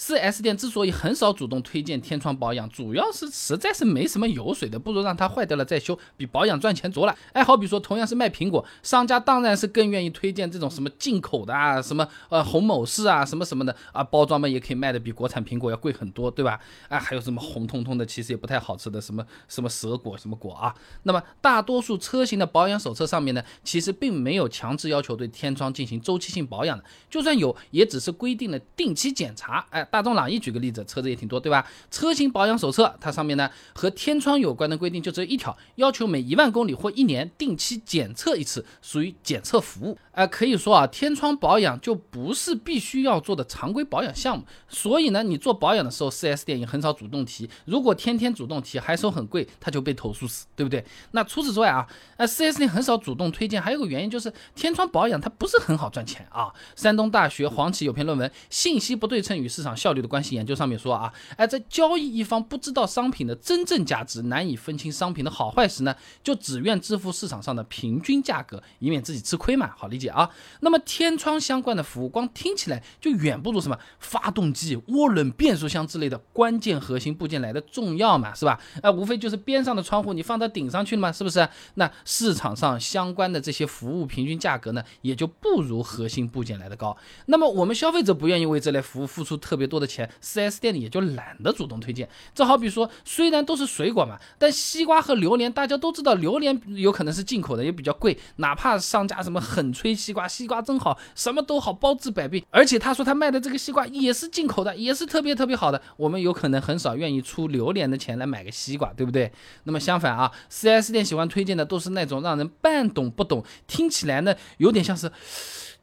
4S 店之所以很少主动推荐天窗保养，主要是实在是没什么油水的，不如让它坏掉了再修，比保养赚钱多了。哎，好比说，同样是卖苹果，商家当然是更愿意推荐这种什么进口的啊，什么呃红某氏啊，什么什么的啊，包装嘛也可以卖的比国产苹果要贵很多，对吧？哎，还有什么红彤彤的，其实也不太好吃的什么什么蛇果什么果啊。那么大多数车型的保养手册上面呢，其实并没有强制要求对天窗进行周期性保养的，就算有，也只是规定了定期检查。哎。大众朗逸举个例子，车子也挺多，对吧？车型保养手册它上面呢和天窗有关的规定就只有一条，要求每一万公里或一年定期检测一次，属于检测服务。呃，可以说啊，天窗保养就不是必须要做的常规保养项目。所以呢，你做保养的时候，4S 店也很少主动提。如果天天主动提，还收很贵，他就被投诉死，对不对？那除此之外啊，呃，4S 店很少主动推荐，还有个原因就是天窗保养它不是很好赚钱啊。山东大学黄奇有篇论文《信息不对称与市场效率的关系研究》上面说啊，哎，在交易一方不知道商品的真正价值，难以分清商品的好坏时呢，就只愿支付市场上的平均价格，以免自己吃亏嘛。好理解啊。那么天窗相关的服务，光听起来就远不如什么发动机、涡轮、变速箱之类的关键核心部件来的重要嘛，是吧？啊，无非就是边上的窗户你放到顶上去了嘛，是不是？那市场上相关的这些服务平均价格呢，也就不如核心部件来的高。那么我们消费者不愿意为这类服务付出特别多的钱。4S 店里也就懒得主动推荐，这好比说，虽然都是水果嘛，但西瓜和榴莲大家都知道，榴莲有可能是进口的，也比较贵。哪怕商家什么狠吹西瓜，西瓜真好，什么都好，包治百病。而且他说他卖的这个西瓜也是进口的，也是特别特别好的。我们有可能很少愿意出榴莲的钱来买个西瓜，对不对？那么相反啊，4S 店喜欢推荐的都是那种让人半懂不懂，听起来呢有点像是。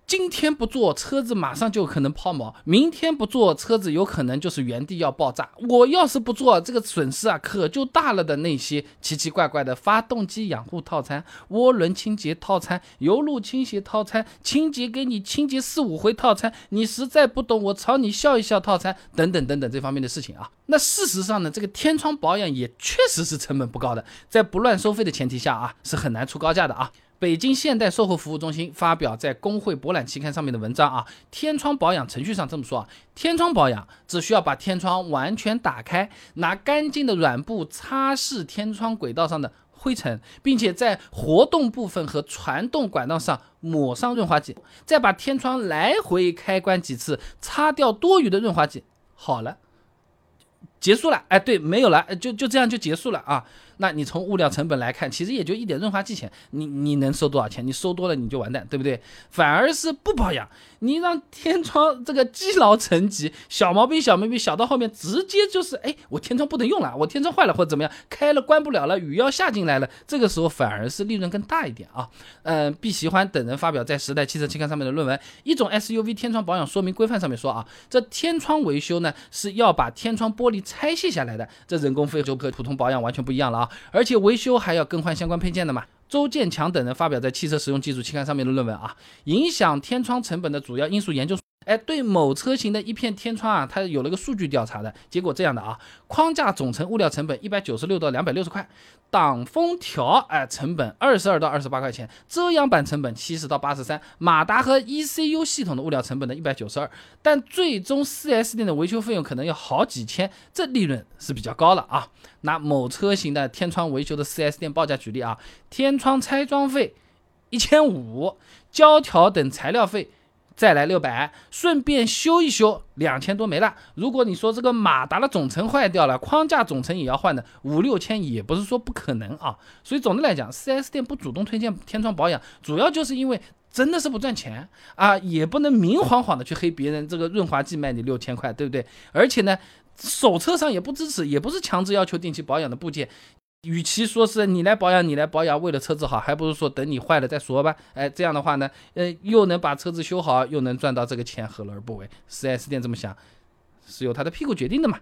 今天不做车子，马上就可能抛锚；明天不做车子，有可能就是原地要爆炸。我要是不做，这个损失啊可就大了的那些奇奇怪怪的发动机养护套餐、涡轮清洁套餐、油路清洗套餐、清洁给你清洁四五回套餐，你实在不懂，我朝你笑一笑套餐等等等等这方面的事情啊。那事实上呢，这个天窗保养也确实是成本不高的，在不乱收费的前提下啊，是很难出高价的啊。北京现代售后服务中心发表在工会博览期刊上面的文章啊，天窗保养程序上这么说啊，天窗保养只需要把天窗完全打开，拿干净的软布擦拭天窗轨道上的灰尘，并且在活动部分和传动管道上抹上润滑剂，再把天窗来回开关几次，擦掉多余的润滑剂，好了，结束了，哎，对，没有了，就就这样就结束了啊。那你从物料成本来看，其实也就一点润滑剂钱，你你能收多少钱？你收多了你就完蛋，对不对？反而是不保养，你让天窗这个积劳成疾，小毛病小毛病小到后面直接就是，哎，我天窗不能用了，我天窗坏了或者怎么样，开了关不了了，雨要下进来了，这个时候反而是利润更大一点啊。嗯，毕喜欢等人发表在《时代汽车期刊》上面的论文《一种 SUV 天窗保养说明规范》上面说啊，这天窗维修呢是要把天窗玻璃拆卸下来的，这人工费就和普通保养完全不一样了啊。而且维修还要更换相关配件的嘛？周建强等人发表在《汽车实用技术期刊》上面的论文啊，影响天窗成本的主要因素研究。哎，对某车型的一片天窗啊，它有了个数据调查的结果这样的啊，框架总成物料成本一百九十六到两百六十块，挡风条哎成本二十二到二十八块钱，遮阳板成本七十到八十三，马达和 ECU 系统的物料成本呢一百九十二，但最终 4S 店的维修费用可能要好几千，这利润是比较高了啊。拿某车型的天窗维修的 4S 店报价举例啊，天窗拆装费一千五，胶条等材料费。再来六百，顺便修一修，两千多没了。如果你说这个马达的总成坏掉了，框架总成也要换的，五六千也不是说不可能啊。所以总的来讲，4S 店不主动推荐天窗保养，主要就是因为真的是不赚钱啊，也不能明晃晃的去黑别人这个润滑剂卖你六千块，对不对？而且呢，手册上也不支持，也不是强制要求定期保养的部件。与其说是你来保养，你来保养，为了车子好，还不如说等你坏了再说吧。哎，这样的话呢，呃，又能把车子修好，又能赚到这个钱，何乐而不为？4S 店这么想，是由他的屁股决定的嘛。